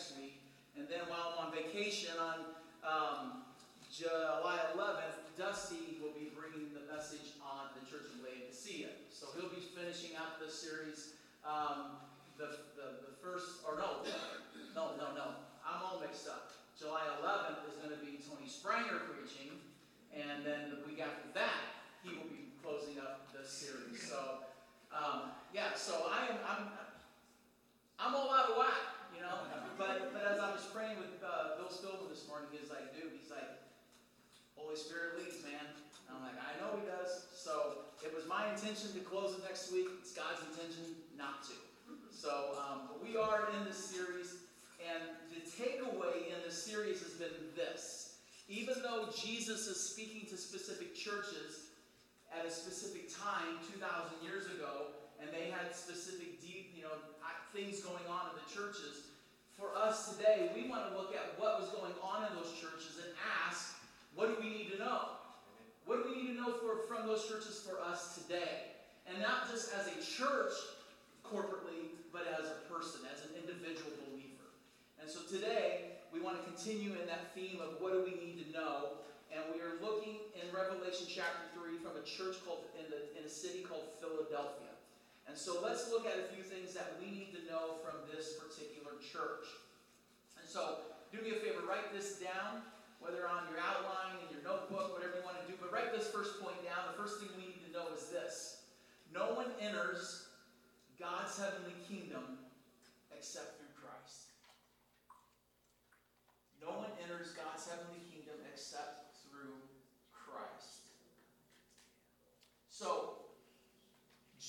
next week. And then while I'm on vacation on um, July 11th, Dusty will be bringing the message on the Church of Laodicea. So he'll be finishing out the series. Um, the, the, the first, or no, no, no, no. I'm all mixed up. July 11th is going to be Tony Spranger preaching. And then the week after that, he will be closing up the series. So, um, yeah, so I am, I'm, I'm all out of whack, you know. But, but as I was praying with uh, Bill Stillman this morning, he's like, dude, he's like, Holy Spirit leads, man. And I'm like, I know he does. So it was my intention to close it next week. It's God's intention not to. So um, we are in this series, and the takeaway in the series has been this. Even though Jesus is speaking to specific churches at a specific time, 2,000 years ago, and they had specific deep, you know, things going on in the churches, for us today, we want to look at what was going on in those churches and ask, what do we need to know? What do we need to know for, from those churches for us today? And not just as a church corporately, but as a person, as an individual believer. And so today, we want to continue in that theme of what do we need to know. And we are looking in Revelation chapter 3 from a church called in, the, in a city called Philadelphia. And so let's look at a few things that we need to know from this particular church. And so do me a favor, write this down whether on your outline, in your notebook, whatever you want to do. But write this first point down. The first thing we need to know is this No one enters God's heavenly kingdom except through Christ. No one enters God's heavenly kingdom except through Christ. So,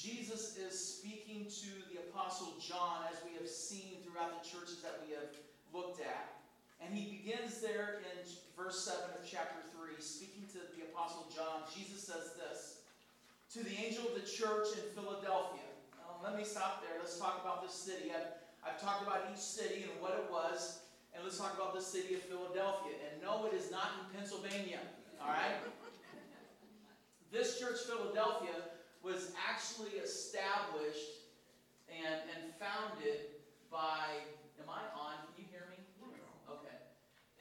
Jesus is speaking to the Apostle John, as we have seen throughout the churches that we have looked at. And he begins there in verse 7 of chapter 3, speaking to the Apostle John. Jesus says this To the angel of the church in Philadelphia. Now, let me stop there. Let's talk about this city. I've, I've talked about each city and what it was. And let's talk about the city of Philadelphia. And no, it is not in Pennsylvania. All right? this church, Philadelphia, was actually established and, and founded by. Am I on? Can you hear me? Okay.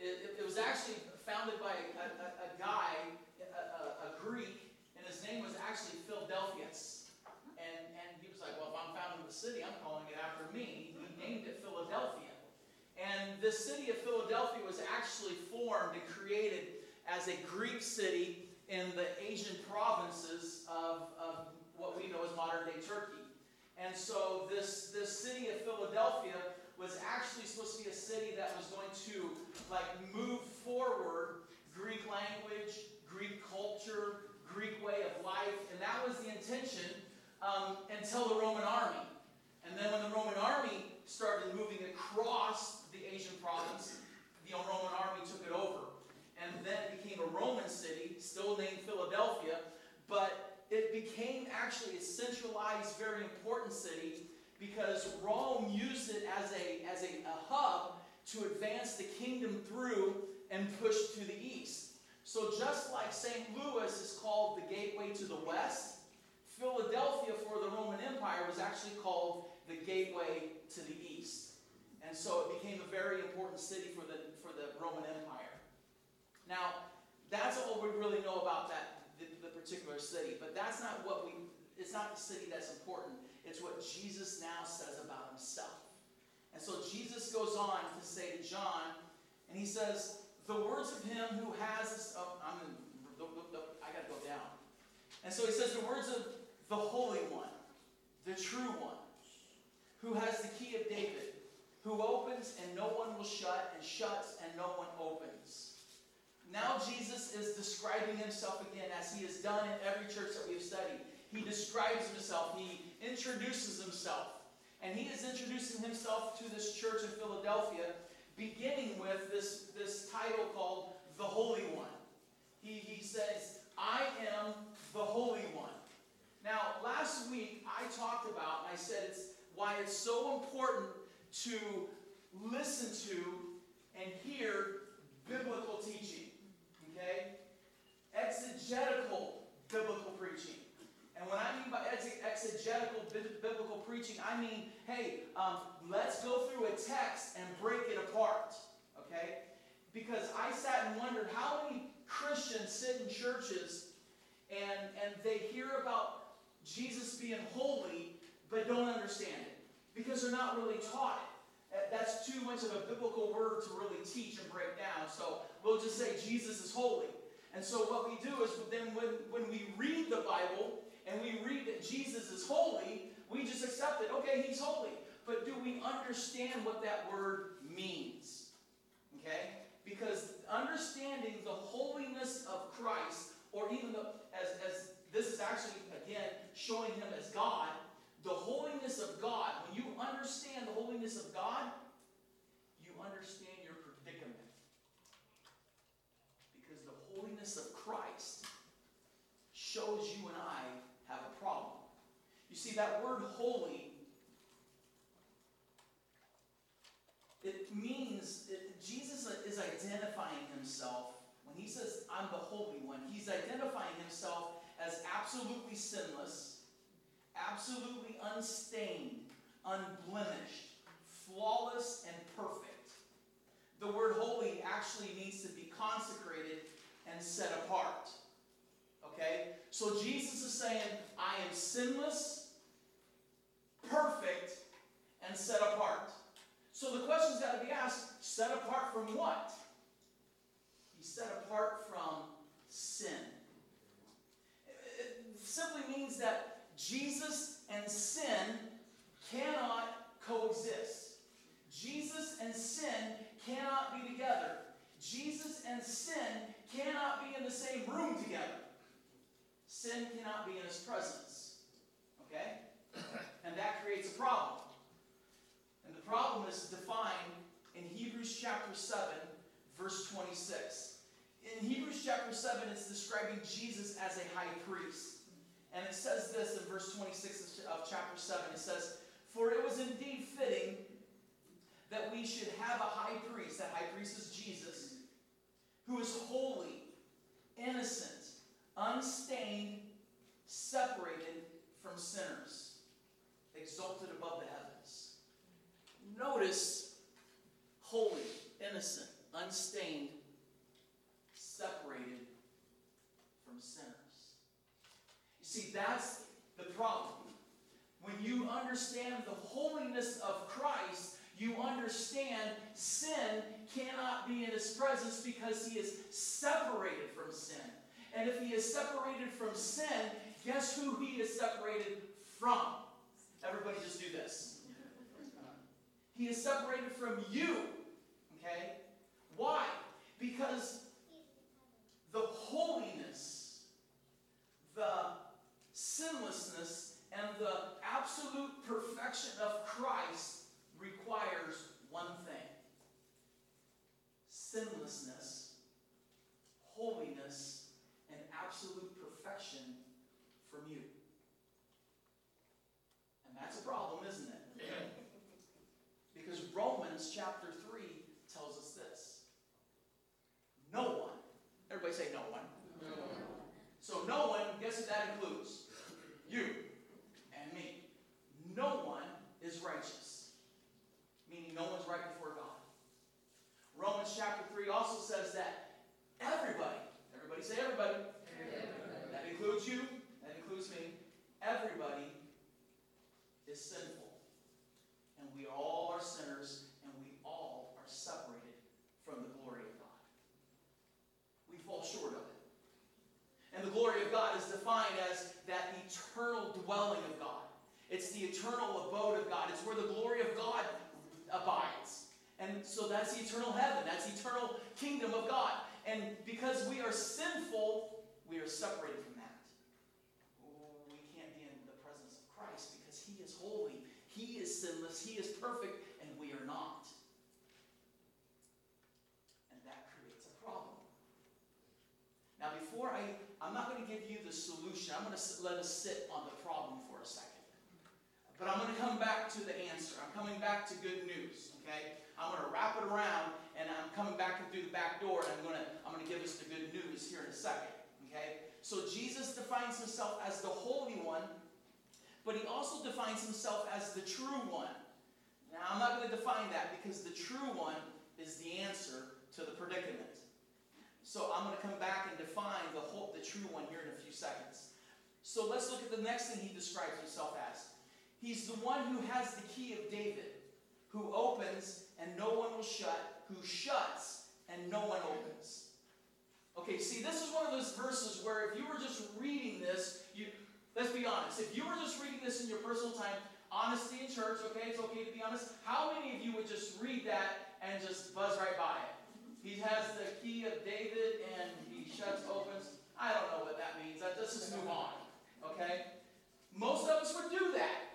It, it, was actually founded by a, a, a guy, a, a, Greek, and his name was actually Philadelphus. And, and he was like, well, if I'm founding the city, I'm calling it after me. He named it Philadelphia. And the city of Philadelphia was actually formed and created as a Greek city in the Asian provinces of, of what we know as modern day Turkey. And so this, this city of Philadelphia was actually supposed to be a city that was going to like move forward Greek language, Greek culture, Greek way of life, and that was the intention um, until the Roman army. And then when the Roman army started moving across the Asian province, the Roman army took it over. And then it became a Roman city, still named Philadelphia, but it became actually a centralized, very important city because Rome used it as a, as a, a hub to advance the kingdom through and push to the east. So, just like St. Louis is called the gateway to the west, Philadelphia for the Roman Empire was actually called the gateway to the east. And so it became a very important city for the, for the Roman Empire. Now, that's all we really know about that the, the particular city, but that's not what we it's not the city that's important. It's what Jesus now says about himself. And so Jesus goes on to say to John, and he says, The words of him who has. Oh, I'm in, I got to go down. And so he says, The words of the Holy One, the true one, who has the key of David, who opens and no one will shut, and shuts and no one opens. Now Jesus is describing himself again as he has done in every church that we've studied. He describes himself, he introduces himself. And he is introducing himself to this church in Philadelphia, beginning with this, this title called the Holy One. He, he says, I am the Holy One. Now, last week I talked about, and I said it's why it's so important to listen to and hear biblical teaching. Okay? Exegetical biblical preaching. And what I mean by exegetical biblical preaching, I mean, hey, um, let's go through a text and break it apart. Okay? Because I sat and wondered how many Christians sit in churches and, and they hear about Jesus being holy but don't understand it because they're not really taught it. That's too much of a biblical word to really teach and break down. So we'll just say Jesus is holy. And so what we do is then when, when we read the Bible and we read that Jesus is holy, we just accept it. Okay, he's holy. But do we understand what that word means? Okay? Because understanding the holiness of Christ, or even the, as, as this is actually, again, showing him as God, the holiness of God, when you understand the holiness of God, you understand your predicament. Because the holiness of Christ shows you and I have a problem. You see, that word holy, it means, it, Jesus is identifying himself. When he says, I'm the Holy One, he's identifying himself as absolutely sinless absolutely unstained, unblemished, flawless, and perfect. The word holy actually means to be consecrated and set apart. Okay? So Jesus is saying, I am sinless, perfect, and set apart. So the question's got to be asked set apart from what? He's set apart from sin. It simply means that Jesus and sin cannot coexist. Jesus and sin cannot be together. Jesus and sin cannot be in the same room together. Sin cannot be in his presence. Okay? And that creates a problem. And the problem is defined in Hebrews chapter 7, verse 26. In Hebrews chapter 7, it's describing Jesus as a high priest. And it says this in verse 26 of chapter 7. It says, For it was indeed fitting that we should have a high priest, that high priest is Jesus, who is holy, innocent, unstained, separated from sinners, exalted above the heavens. Notice holy, innocent, unstained, separated from sinners. See, that's the problem. When you understand the holiness of Christ, you understand sin cannot be in his presence because he is separated from sin. And if he is separated from sin, guess who he is separated from? Everybody just do this. He is separated from you. Okay? Why? Because the holiness, the sinlessness and the absolute perfection of Christ requires one thing sinlessness, holiness, and absolute perfection from you. And that's a problem, isn't it? Because Romans chapter 3 tells us this. No one, everybody say no one. No one. So no one, guess what that includes? You and me. No one is righteous, meaning no one's right before God. Romans chapter 3 also says that everybody, everybody say everybody, everybody. that includes you, that includes me, everybody is sinful. And we all are sinners, and we all are separated from the glory of God. We fall short of it. And the glory of God is defined as that eternal dwelling of God. It's the eternal abode of God. It's where the glory of God abides. And so that's the eternal heaven. That's the eternal kingdom of God. And because we are sinful, we are separated from that. Oh, we can't be in the presence of Christ because He is holy, He is sinless, He is perfect, and we are not. And that creates a problem. Now, before I I'm not going to give you the solution. I'm going to let us sit on the problem for a second. But I'm going to come back to the answer. I'm coming back to good news, okay? I'm going to wrap it around, and I'm coming back through the back door, and I'm going to I'm going to give us the good news here in a second. Okay? So Jesus defines himself as the Holy One, but he also defines himself as the true one. Now, I'm not going to define that because the true one is the answer to the predicament. So I'm going to come back and define the whole, the true one here in a few seconds. So let's look at the next thing he describes himself as. He's the one who has the key of David, who opens and no one will shut, who shuts and no one opens. Okay, see, this is one of those verses where if you were just reading this, you let's be honest, if you were just reading this in your personal time, honesty in church, okay, it's okay to be honest. How many of you would just read that and just buzz right by it? He has the key of David and he shuts, opens. I don't know what that means. Let's just move on. Okay? Most of us would do that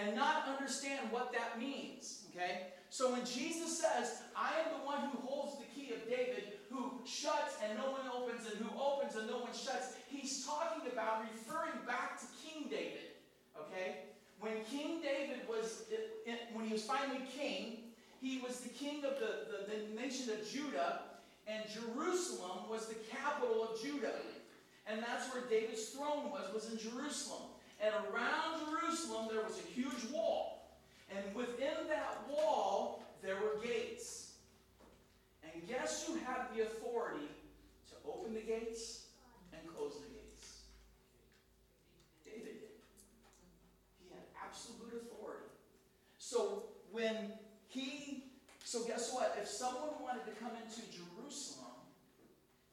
and not understand what that means. Okay? So when Jesus says, I am the one who holds the key of David, who shuts and no one opens, and who opens and no one shuts, he's talking about referring back to King David. Okay? When King David was, when he was finally king, he was the king of the, the, the nation of Judah, and Jerusalem was the capital of Judah. And that's where David's throne was, was in Jerusalem. And around Jerusalem, there was a huge wall. And within that wall, there were gates. And guess who had the authority to open the gates and close the gates? David did. He had absolute authority. So when he, so guess what? If someone wanted to come into Jerusalem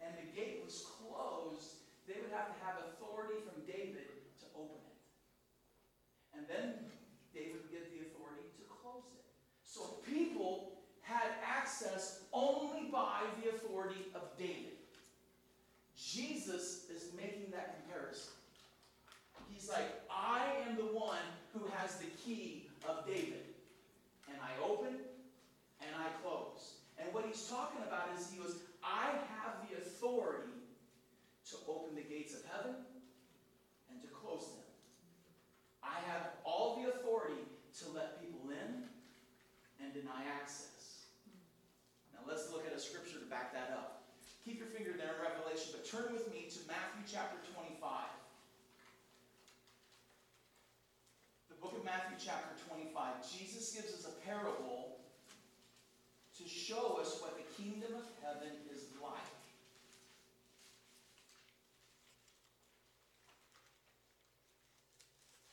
and the gate was closed, they would have to have authority from David to open it. And then David would get the authority to close it. So people had access only by the authority of David. Jesus is making that comparison. He's like, I am the one who has the key of David and I open and I close. And what he's talking about is he goes, I have the authority to open the gates of heaven and to close them. I have all the authority to let people in and deny access. Now let's look at a scripture to back that up. Keep your finger there in Revelation, but turn with me to Matthew chapter 25. book of Matthew, chapter 25, Jesus gives us a parable to show us what the kingdom of heaven is like.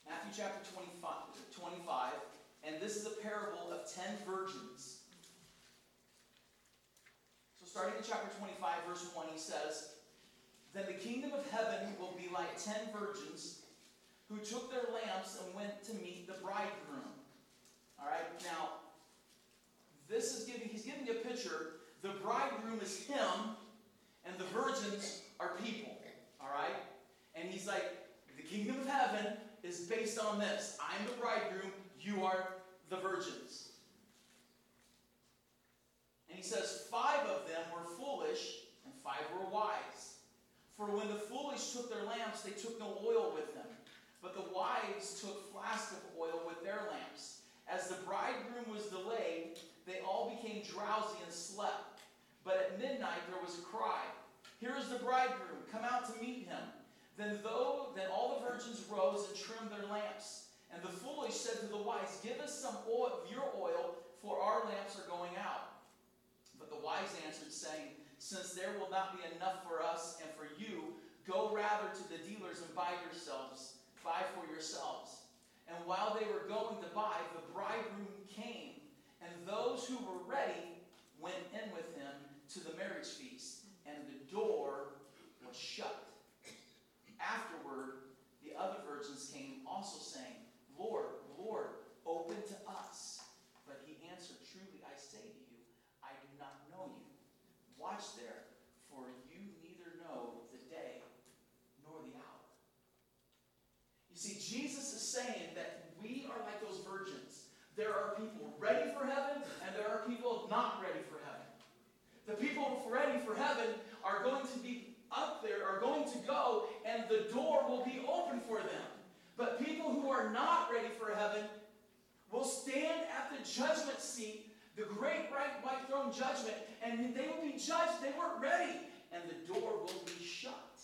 Matthew chapter 25, 25, and this is a parable of ten virgins. So, starting in chapter 25, verse 1, he says, Then the kingdom of heaven will be like ten virgins who took their lamps and went to meet the bridegroom. All right, now, this is giving, he's giving a picture. The bridegroom is him, and the virgins are people. All right? And he's like, the kingdom of heaven is based on this I'm the bridegroom, you are the virgins. And he says, Five of them were foolish, and five were wise. For when the foolish took their lamps, they took no oil with them. But the wives took flasks of oil with their lamps. As the bridegroom was delayed, they all became drowsy and slept. But at midnight there was a cry, Here is the bridegroom, come out to meet him. Then though then all the virgins rose and trimmed their lamps. And the foolish said to the wise, Give us some oil, of your oil, for our lamps are going out. But the wise answered, saying, Since there will not be enough for us and for you, go rather to the dealers and buy yourselves Buy for yourselves. And while they were going to buy, the bridegroom came, and those who were ready went in with him to the marriage feast, and the door was shut. Afterward, the other virgins came also saying, Lord, Lord, open to us. But he answered, Truly I say to you, I do not know you. Watch there See, Jesus is saying that we are like those virgins. There are people ready for heaven, and there are people not ready for heaven. The people ready for heaven are going to be up there, are going to go, and the door will be open for them. But people who are not ready for heaven will stand at the judgment seat. the great white throne judgment, and they will be judged. They weren't ready, and the door will be shut.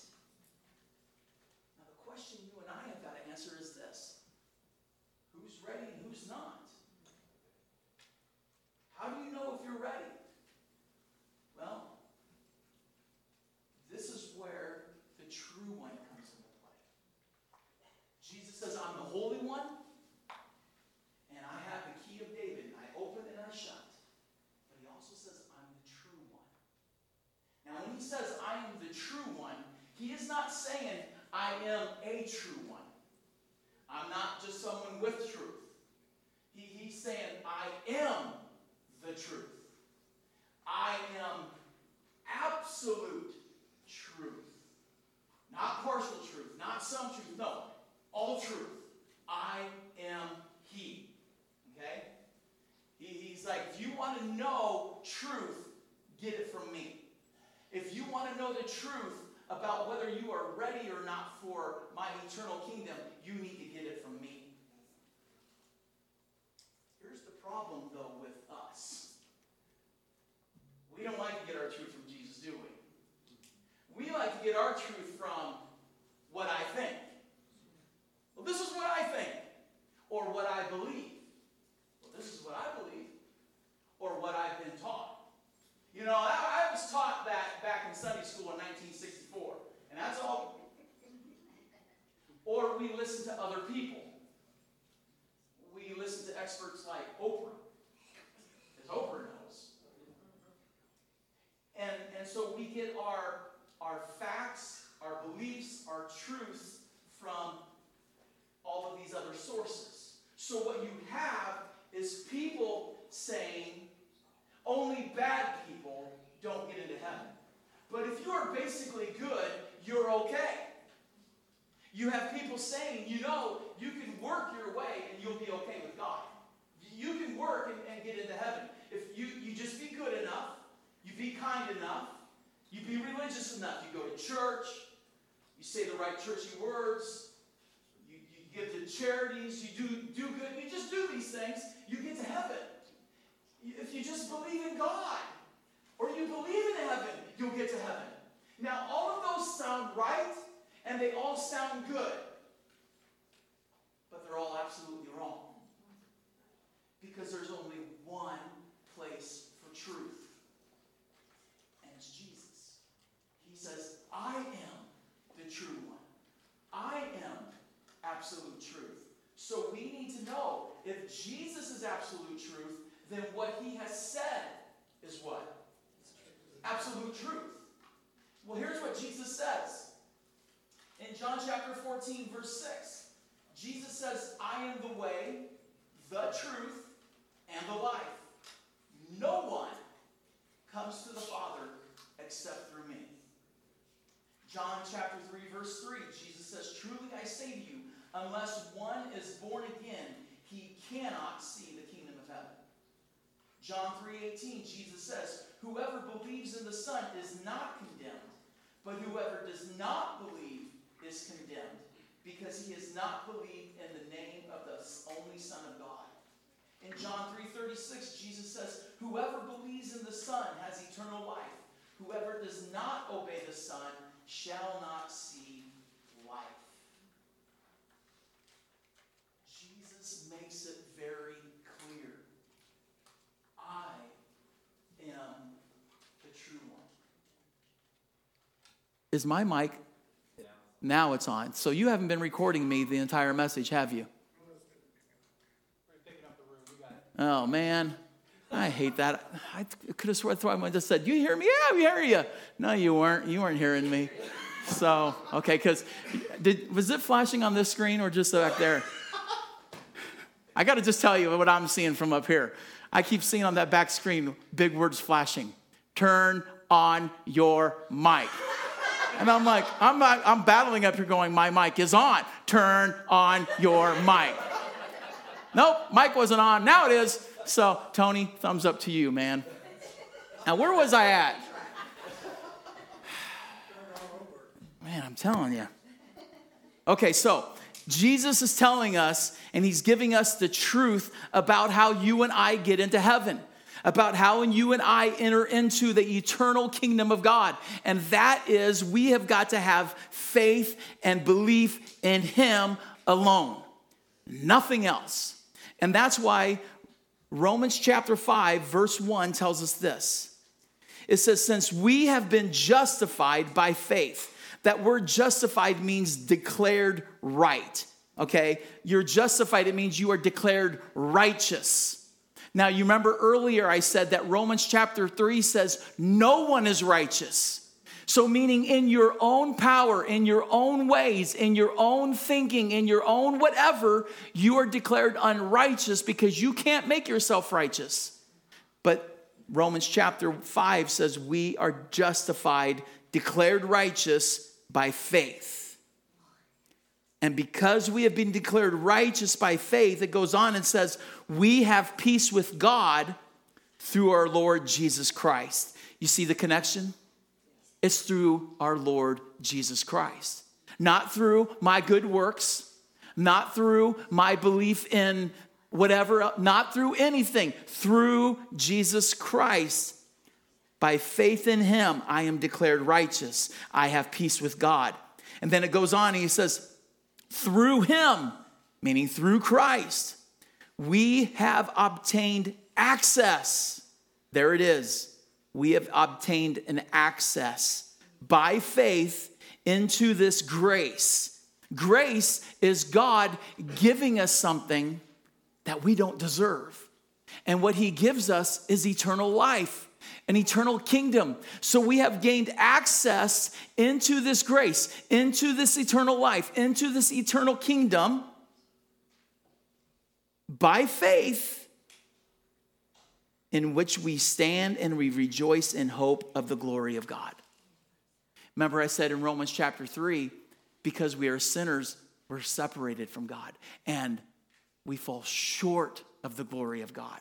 Now, the question you and I have got to answer is this Who's ready and who's not? How do you know if you're ready? Well, this is where the true one comes into play. Jesus says, I'm the Holy One. And I have the key of David, I open and I shut. But he also says, I'm the true one. Now, when he says, I am the true one, he is not saying, I am a true one. I'm not just someone with truth. He, he's saying, I am the truth. I am absolute truth. Not partial truth, not some truth. No, all truth. I am He. Okay? He, he's like, if you want to know truth, get it from me. If you want to know the truth about whether you are ready or not for my eternal kingdom, you need to get it from me. Here's the problem, though, with us we don't like to get our truth from Jesus, do we? We like to get our truth from what I think. Well, this is what I think, or what I believe. Well, this is what I believe, or what I've been taught. You know, I, I was taught that back in Sunday school in 1964, and that's all. Or we listen to other people. We listen to experts like Oprah, as Oprah knows. And, and so we get our, our facts, our beliefs, our truths from all of these other sources. So what you have is people saying, only bad people don't get into heaven. But if you are basically good, you're okay. You have people saying, you know, you can work your way and you'll be okay with God. You can work and, and get into heaven. If you, you just be good enough, you be kind enough, you be religious enough, you go to church, you say the right churchy words, you, you give to charities, you do, do good, you just do these things, you get to heaven if you just believe in God or you believe in heaven, you'll get to heaven. Now, all of those sound right and they all sound good, but they're all absolutely wrong. Because there's only one place for truth, and it's Jesus. He says, I am the true one, I am absolute truth. So we need to know if Jesus is absolute truth, then what he has said is what? Absolute truth. Well, here's what Jesus says. In John chapter 14, verse 6, Jesus says, I am the way, the truth, and the life. No one comes to the Father except through. John chapter 3, verse 3, Jesus says, Truly I say to you, unless one is born again, he cannot see the kingdom of heaven. John 3:18, Jesus says, "Whoever believes in the Son is not condemned, but whoever does not believe is condemned, because he has not believed in the name of the only Son of God." In John 3:36, Jesus says, "Whoever believes in the Son has eternal life. Whoever does not obey the Son shall not see life." Jesus makes it very clear I am the true one. Is my mic? Now it's on. So you haven't been recording me the entire message, have you? Oh, man. I hate that. I could have sworn I just said, You hear me? Yeah, we hear you. No, you weren't. You weren't hearing me. So, okay, because was it flashing on this screen or just back there? I got to just tell you what I'm seeing from up here. I keep seeing on that back screen big words flashing. Turn on your mic. And I'm like, I'm, not, I'm battling up here going, my mic is on. Turn on your mic. Nope, mic wasn't on. Now it is. So, Tony, thumbs up to you, man. Now, where was I at? Man, I'm telling you. Okay, so Jesus is telling us, and he's giving us the truth about how you and I get into heaven about how you and I enter into the eternal kingdom of God. And that is, we have got to have faith and belief in Him alone, nothing else. And that's why Romans chapter 5, verse 1 tells us this. It says, Since we have been justified by faith, that word justified means declared right. Okay? You're justified, it means you are declared righteous. Now, you remember earlier I said that Romans chapter 3 says, No one is righteous. So, meaning in your own power, in your own ways, in your own thinking, in your own whatever, you are declared unrighteous because you can't make yourself righteous. But Romans chapter 5 says we are justified, declared righteous by faith. And because we have been declared righteous by faith, it goes on and says, we have peace with God through our Lord Jesus Christ. You see the connection? It's through our Lord Jesus Christ. Not through my good works, not through my belief in whatever, not through anything, through Jesus Christ. By faith in him, I am declared righteous. I have peace with God. And then it goes on and he says, through him, meaning through Christ, we have obtained access. There it is. We have obtained an access by faith into this grace. Grace is God giving us something that we don't deserve. And what he gives us is eternal life an eternal kingdom. So we have gained access into this grace, into this eternal life, into this eternal kingdom by faith in which we stand and we rejoice in hope of the glory of God. Remember, I said in Romans chapter 3 because we are sinners, we're separated from God and we fall short of the glory of God.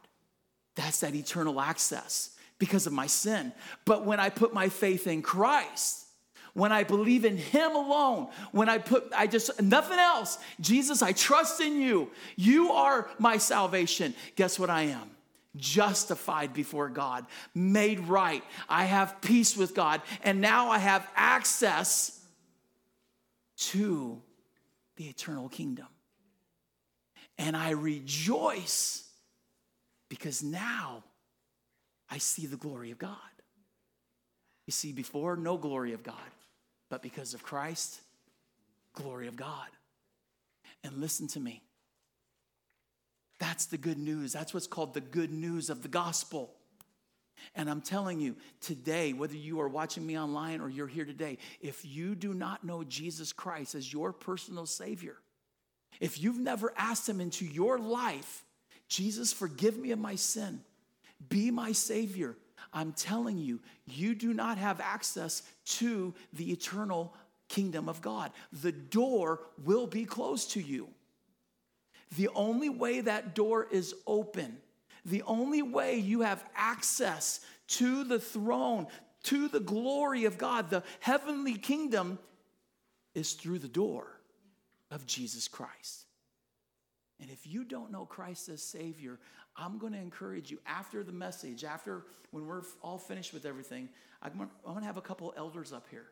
That's that eternal access because of my sin. But when I put my faith in Christ, when I believe in Him alone, when I put, I just, nothing else, Jesus, I trust in you. You are my salvation. Guess what I am? Justified before God, made right. I have peace with God, and now I have access to the eternal kingdom. And I rejoice because now I see the glory of God. You see, before, no glory of God, but because of Christ, glory of God. And listen to me. That's the good news. That's what's called the good news of the gospel. And I'm telling you, today, whether you are watching me online or you're here today, if you do not know Jesus Christ as your personal Savior, if you've never asked Him into your life, Jesus, forgive me of my sin. Be my Savior. I'm telling you, you do not have access to the eternal kingdom of God. The door will be closed to you. The only way that door is open, the only way you have access to the throne, to the glory of God, the heavenly kingdom, is through the door of Jesus Christ. And if you don't know Christ as Savior, I'm going to encourage you after the message, after when we're all finished with everything, I'm going to have a couple elders up here.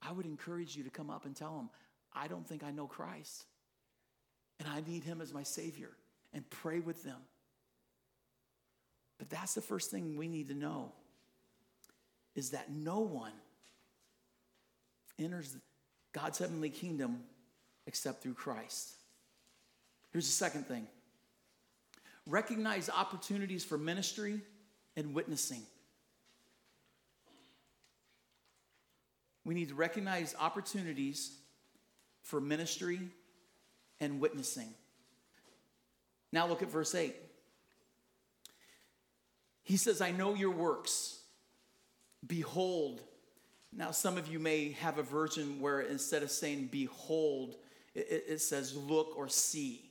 I would encourage you to come up and tell them, I don't think I know Christ, and I need Him as my Savior, and pray with them. But that's the first thing we need to know is that no one enters God's heavenly kingdom except through Christ. Here's the second thing recognize opportunities for ministry and witnessing. We need to recognize opportunities for ministry and witnessing. Now look at verse 8. He says, I know your works. Behold. Now, some of you may have a version where instead of saying behold, it, it says look or see.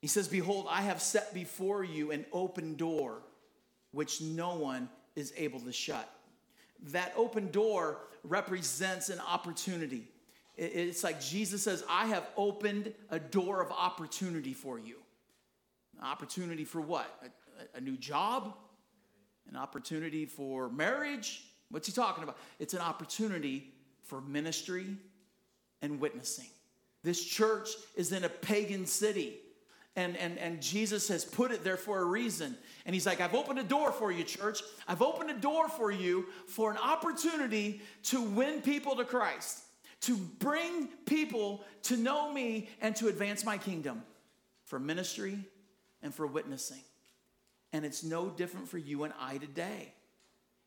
He says, Behold, I have set before you an open door which no one is able to shut. That open door represents an opportunity. It's like Jesus says, I have opened a door of opportunity for you. An opportunity for what? A, a new job? An opportunity for marriage? What's he talking about? It's an opportunity for ministry and witnessing. This church is in a pagan city. And, and, and Jesus has put it there for a reason. And he's like, I've opened a door for you, church. I've opened a door for you for an opportunity to win people to Christ, to bring people to know me and to advance my kingdom for ministry and for witnessing. And it's no different for you and I today.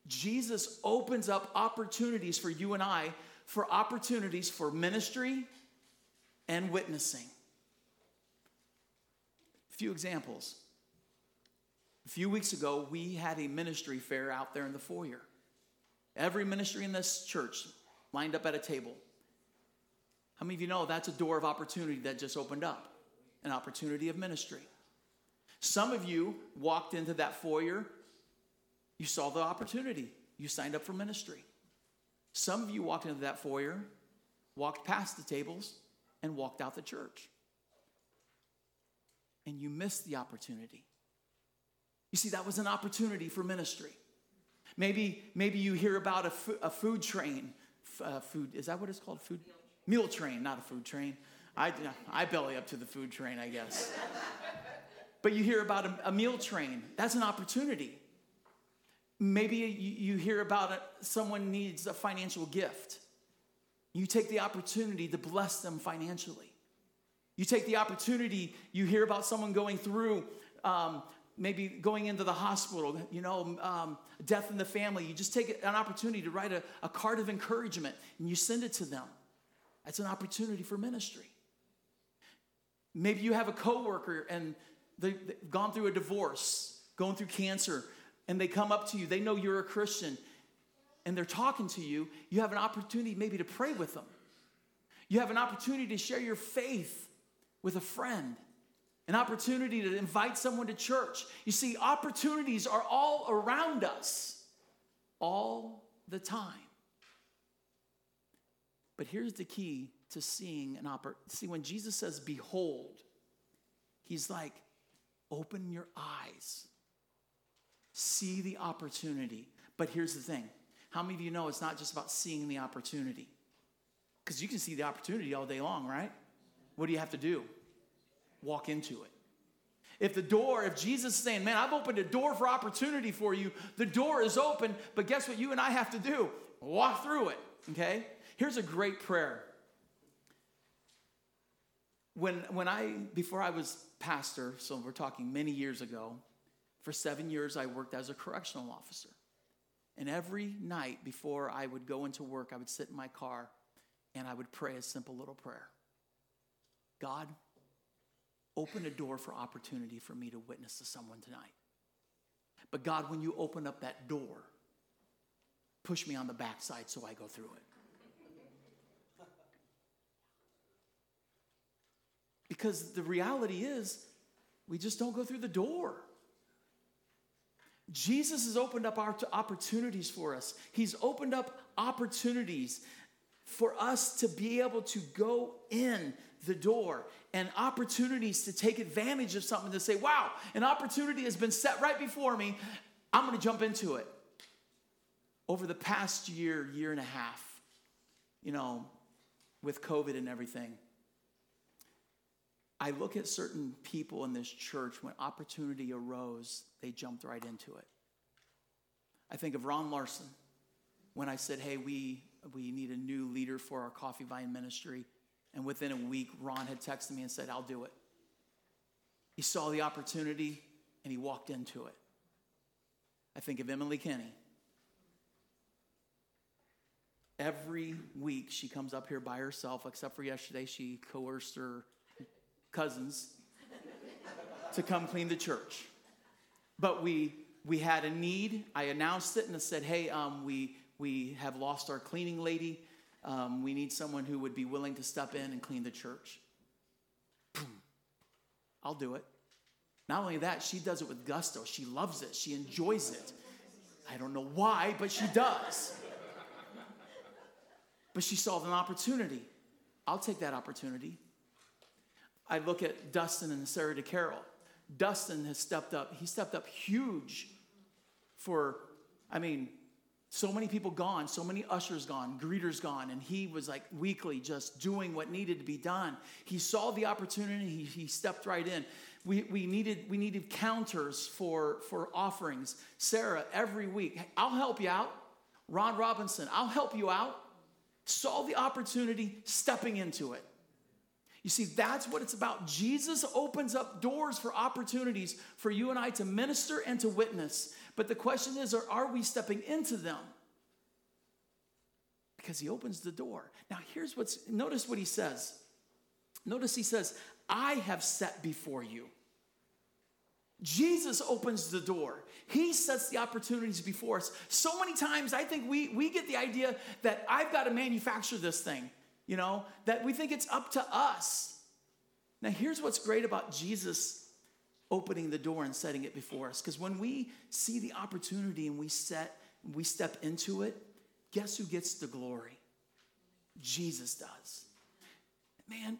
Jesus opens up opportunities for you and I for opportunities for ministry and witnessing. A few examples. A few weeks ago, we had a ministry fair out there in the foyer. Every ministry in this church lined up at a table. How many of you know that's a door of opportunity that just opened up? An opportunity of ministry. Some of you walked into that foyer, you saw the opportunity, you signed up for ministry. Some of you walked into that foyer, walked past the tables, and walked out the church. And you missed the opportunity. You see, that was an opportunity for ministry. Maybe, maybe you hear about a, food train. F- uh, food, is that what it's called? Food? Meal train, not a food train. I, I belly up to the food train, I guess. but you hear about a, a meal train. That's an opportunity. Maybe you, you hear about someone needs a financial gift. You take the opportunity to bless them financially. You take the opportunity, you hear about someone going through, um, maybe going into the hospital, you know, um, death in the family. You just take an opportunity to write a, a card of encouragement and you send it to them. That's an opportunity for ministry. Maybe you have a coworker and they've gone through a divorce, going through cancer, and they come up to you. They know you're a Christian, and they're talking to you, you have an opportunity maybe to pray with them. You have an opportunity to share your faith with a friend, an opportunity to invite someone to church. You see, opportunities are all around us all the time. But here's the key to seeing an opportunity. See, when Jesus says, Behold, he's like, Open your eyes, see the opportunity. But here's the thing how many of you know it's not just about seeing the opportunity? Because you can see the opportunity all day long, right? What do you have to do? Walk into it. If the door, if Jesus is saying, Man, I've opened a door for opportunity for you, the door is open, but guess what you and I have to do? Walk through it, okay? Here's a great prayer. When, when I, before I was pastor, so we're talking many years ago, for seven years I worked as a correctional officer. And every night before I would go into work, I would sit in my car and I would pray a simple little prayer God, open a door for opportunity for me to witness to someone tonight. But God, when you open up that door, push me on the backside so I go through it. Because the reality is, we just don't go through the door. Jesus has opened up our opportunities for us. He's opened up opportunities for us to be able to go in the door and opportunities to take advantage of something to say, wow, an opportunity has been set right before me. I'm going to jump into it. Over the past year, year and a half, you know, with COVID and everything, I look at certain people in this church, when opportunity arose, they jumped right into it. I think of Ron Larson when I said, hey, we, we need a new leader for our Coffee Vine ministry. And within a week, Ron had texted me and said, I'll do it. He saw the opportunity and he walked into it. I think of Emily Kenny. Every week she comes up here by herself, except for yesterday, she coerced her cousins to come clean the church. But we we had a need. I announced it and I said, "Hey, um, we we have lost our cleaning lady. Um, we need someone who would be willing to step in and clean the church." I'll do it. Not only that, she does it with gusto. She loves it. She enjoys it. I don't know why, but she does. But she saw an opportunity. I'll take that opportunity. I look at Dustin and Sarah DeCarroll. Dustin has stepped up. He stepped up huge for, I mean, so many people gone, so many ushers gone, greeters gone, and he was like weekly just doing what needed to be done. He saw the opportunity, he, he stepped right in. We, we, needed, we needed counters for, for offerings. Sarah, every week, I'll help you out. Ron Robinson, I'll help you out. Saw the opportunity, stepping into it. You see, that's what it's about. Jesus opens up doors for opportunities for you and I to minister and to witness. But the question is, are, are we stepping into them? Because he opens the door. Now, here's what's notice what he says. Notice he says, I have set before you. Jesus opens the door. He sets the opportunities before us. So many times, I think we, we get the idea that I've got to manufacture this thing, you know, that we think it's up to us. Now, here's what's great about Jesus opening the door and setting it before us. Because when we see the opportunity and we set, we step into it, guess who gets the glory? Jesus does. Man,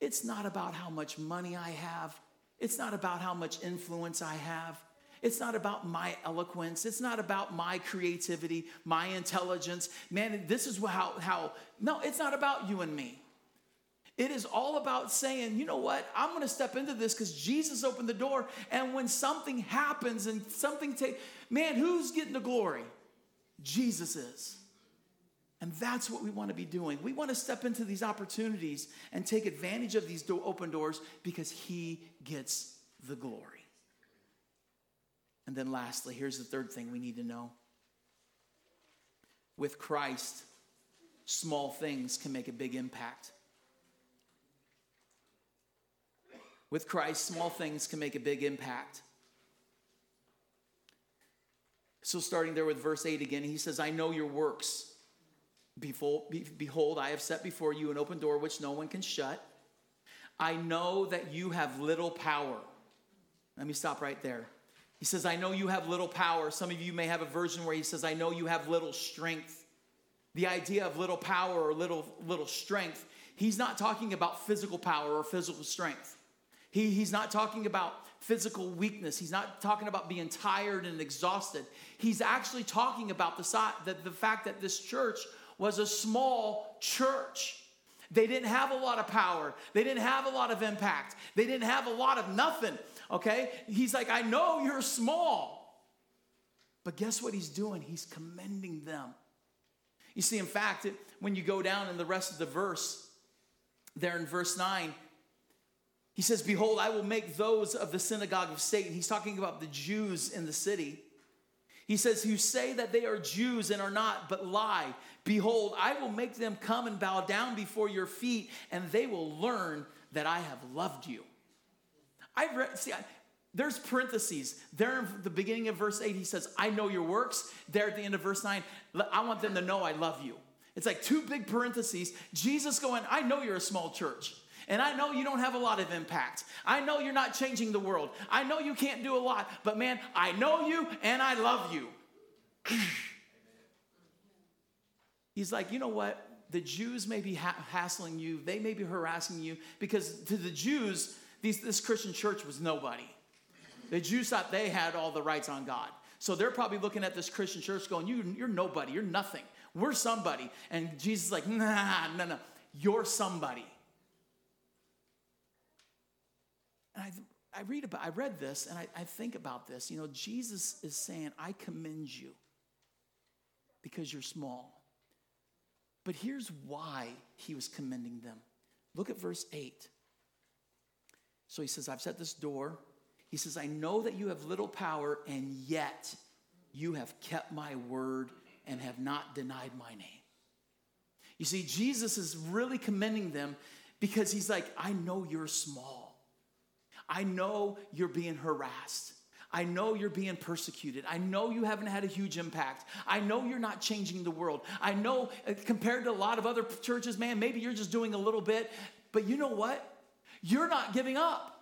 it's not about how much money I have. It's not about how much influence I have. It's not about my eloquence. It's not about my creativity, my intelligence. Man, this is how, how no, it's not about you and me. It is all about saying, you know what, I'm gonna step into this because Jesus opened the door. And when something happens and something take, man, who's getting the glory? Jesus is. And that's what we want to be doing. We want to step into these opportunities and take advantage of these open doors because He gets the glory. And then, lastly, here's the third thing we need to know with Christ, small things can make a big impact. With Christ, small things can make a big impact. So, starting there with verse 8 again, he says, I know your works. Behold, I have set before you an open door which no one can shut. I know that you have little power. Let me stop right there. He says, I know you have little power. Some of you may have a version where he says, I know you have little strength. The idea of little power or little, little strength, he's not talking about physical power or physical strength. He, he's not talking about physical weakness. He's not talking about being tired and exhausted. He's actually talking about the, the, the fact that this church was a small church. They didn't have a lot of power. They didn't have a lot of impact. They didn't have a lot of nothing. Okay? He's like, I know you're small. But guess what he's doing? He's commending them. You see, in fact, when you go down in the rest of the verse, there in verse 9, he says, Behold, I will make those of the synagogue of Satan. He's talking about the Jews in the city. He says, Who say that they are Jews and are not, but lie. Behold, I will make them come and bow down before your feet, and they will learn that I have loved you. I read, see, I, there's parentheses. There in the beginning of verse 8, he says, I know your works. There at the end of verse 9, I want them to know I love you. It's like two big parentheses. Jesus going, I know you're a small church. And I know you don't have a lot of impact. I know you're not changing the world. I know you can't do a lot, but man, I know you and I love you. He's like, you know what? The Jews may be ha- hassling you, they may be harassing you, because to the Jews, these, this Christian church was nobody. The Jews thought they had all the rights on God. So they're probably looking at this Christian church going, you, You're nobody, you're nothing. We're somebody. And Jesus is like, Nah, no, no, you're somebody. And I, I read about, I read this and I, I think about this. You know, Jesus is saying, I commend you because you're small. But here's why he was commending them. Look at verse 8. So he says, I've set this door. He says, I know that you have little power, and yet you have kept my word and have not denied my name. You see, Jesus is really commending them because he's like, I know you're small. I know you're being harassed. I know you're being persecuted. I know you haven't had a huge impact. I know you're not changing the world. I know uh, compared to a lot of other churches, man, maybe you're just doing a little bit. But you know what? You're not giving up.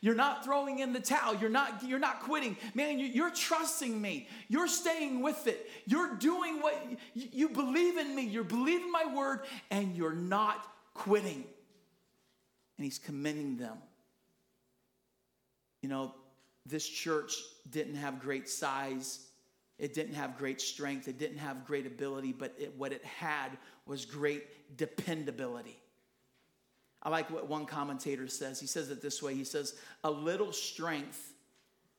You're not throwing in the towel. You're not, you're not quitting. Man, you, are trusting me. You're staying with it. You're doing what you, you believe in me. You're believing my word, and you're not quitting. And he's commending them you know, this church didn't have great size, it didn't have great strength, it didn't have great ability, but it, what it had was great dependability. I like what one commentator says. He says it this way He says, A little strength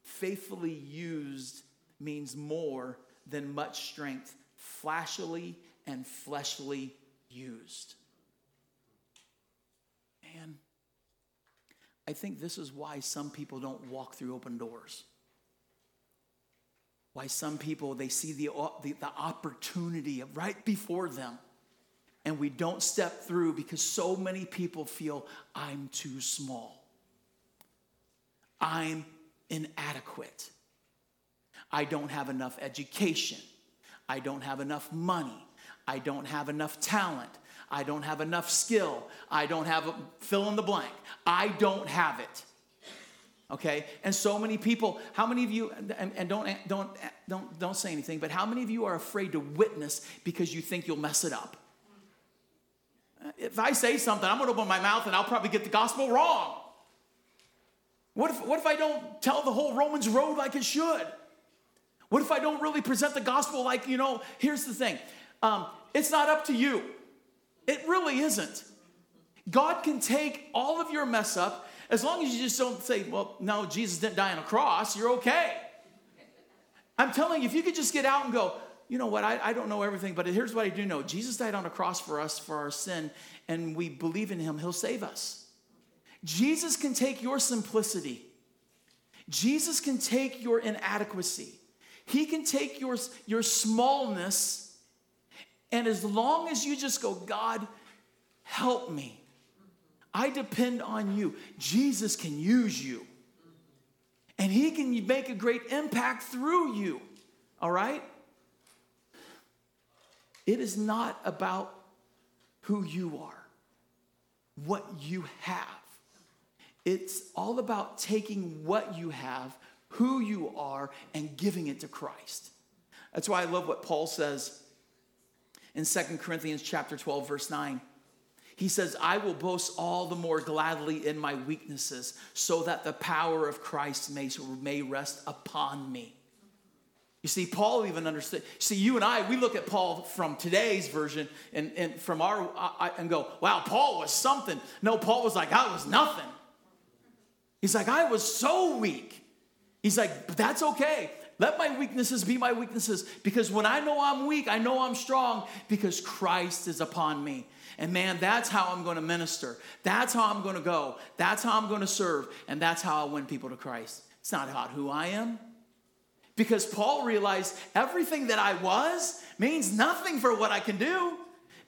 faithfully used means more than much strength flashily and fleshly used. Man, I think this is why some people don't walk through open doors. Why some people, they see the, the, the opportunity right before them and we don't step through because so many people feel I'm too small. I'm inadequate. I don't have enough education. I don't have enough money. I don't have enough talent. I don't have enough skill. I don't have a fill in the blank. I don't have it. Okay? And so many people, how many of you and, and don't don't don't don't say anything, but how many of you are afraid to witness because you think you'll mess it up? If I say something, I'm going to open my mouth and I'll probably get the gospel wrong. What if, what if I don't tell the whole Romans road like it should? What if I don't really present the gospel like, you know, here's the thing um, it's not up to you. It really isn't. God can take all of your mess up as long as you just don't say, well, no, Jesus didn't die on a cross, you're okay. I'm telling you, if you could just get out and go, you know what, I, I don't know everything, but here's what I do know Jesus died on a cross for us for our sin, and we believe in him, he'll save us. Jesus can take your simplicity, Jesus can take your inadequacy, he can take your, your smallness, and as long as you just go, God, help me. I depend on you. Jesus can use you. And he can make a great impact through you. All right? It is not about who you are, what you have. It's all about taking what you have, who you are, and giving it to Christ. That's why I love what Paul says in Second Corinthians chapter 12, verse 9. He says, I will boast all the more gladly in my weaknesses, so that the power of Christ may, may rest upon me. You see, Paul even understood. See, you and I, we look at Paul from today's version and, and from our I, and go, wow, Paul was something. No, Paul was like, I was nothing. He's like, I was so weak. He's like, but that's okay. Let my weaknesses be my weaknesses because when I know I'm weak, I know I'm strong because Christ is upon me. And man, that's how I'm going to minister. That's how I'm going to go. That's how I'm going to serve. And that's how I win people to Christ. It's not about who I am, because Paul realized everything that I was means nothing for what I can do.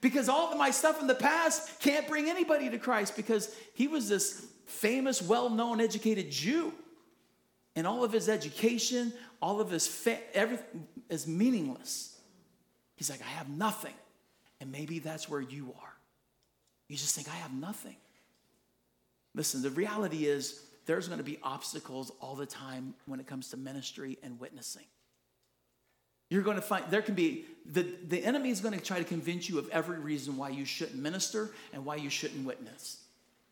Because all of my stuff in the past can't bring anybody to Christ because he was this famous, well known, educated Jew. And all of his education, all of his fa- everything is meaningless. He's like, I have nothing. And maybe that's where you are. You just think, I have nothing. Listen, the reality is, there's going to be obstacles all the time when it comes to ministry and witnessing. You're going to find there can be the, the enemy is going to try to convince you of every reason why you shouldn't minister and why you shouldn't witness.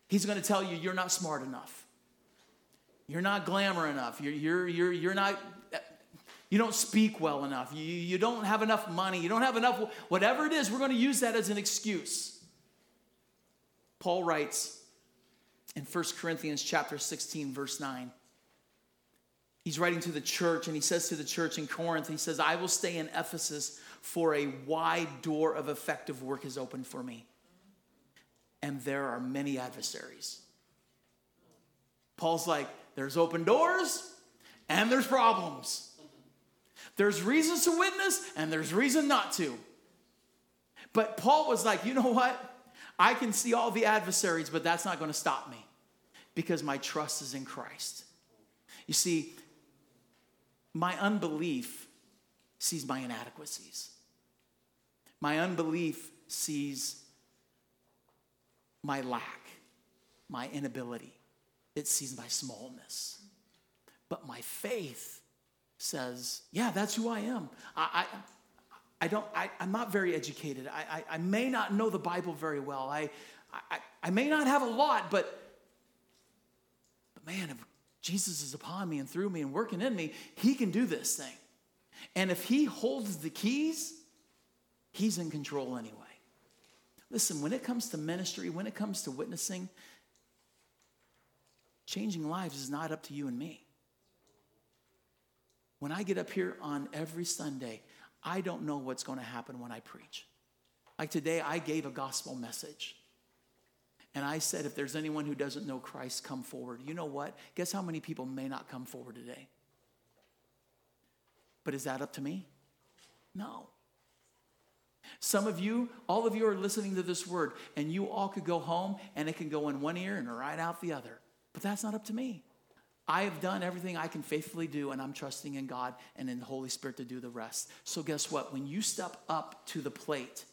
He's going to tell you you're not smart enough. You're not glamour enough. You're, you're, you're, you're not, you don't speak well enough. You, you don't have enough money. You don't have enough, whatever it is, we're going to use that as an excuse. Paul writes, in 1 Corinthians chapter 16 verse 9. He's writing to the church and he says to the church in Corinth, he says, "I will stay in Ephesus for a wide door of effective work is open for me. And there are many adversaries." Paul's like, there's open doors and there's problems. There's reasons to witness and there's reason not to. But Paul was like, you know what? I can see all the adversaries, but that's not going to stop me because my trust is in Christ. You see, my unbelief sees my inadequacies. My unbelief sees my lack, my inability. It sees my smallness. But my faith says, yeah, that's who I am. I, I, I don't, I, am not very educated. I, I, I, may not know the Bible very well. I, I, I may not have a lot, but man, if Jesus is upon me and through me and working in me, he can do this thing. And if he holds the keys, he's in control anyway. Listen, when it comes to ministry, when it comes to witnessing, changing lives is not up to you and me. When I get up here on every Sunday, I don't know what's going to happen when I preach. Like today, I gave a gospel message. And I said, if there's anyone who doesn't know Christ, come forward. You know what? Guess how many people may not come forward today? But is that up to me? No. Some of you, all of you are listening to this word, and you all could go home and it can go in one ear and right out the other. But that's not up to me. I have done everything I can faithfully do, and I'm trusting in God and in the Holy Spirit to do the rest. So, guess what? When you step up to the plate,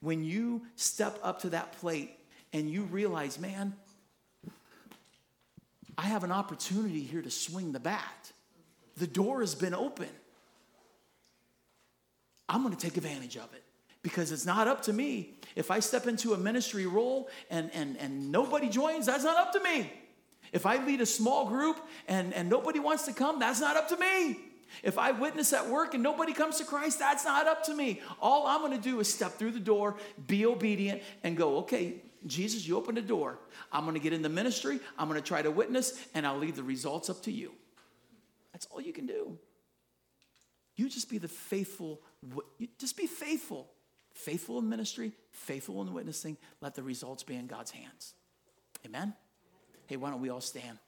when you step up to that plate and you realize, man, I have an opportunity here to swing the bat, the door has been open. I'm going to take advantage of it because it's not up to me. If I step into a ministry role and, and, and nobody joins, that's not up to me. If I lead a small group and, and nobody wants to come, that's not up to me. If I witness at work and nobody comes to Christ, that's not up to me. All I'm going to do is step through the door, be obedient, and go, okay, Jesus, you open the door. I'm going to get in the ministry. I'm going to try to witness, and I'll leave the results up to you. That's all you can do. You just be the faithful, just be faithful. Faithful in ministry, faithful in witnessing. Let the results be in God's hands. Amen? Hey, why don't we all stand?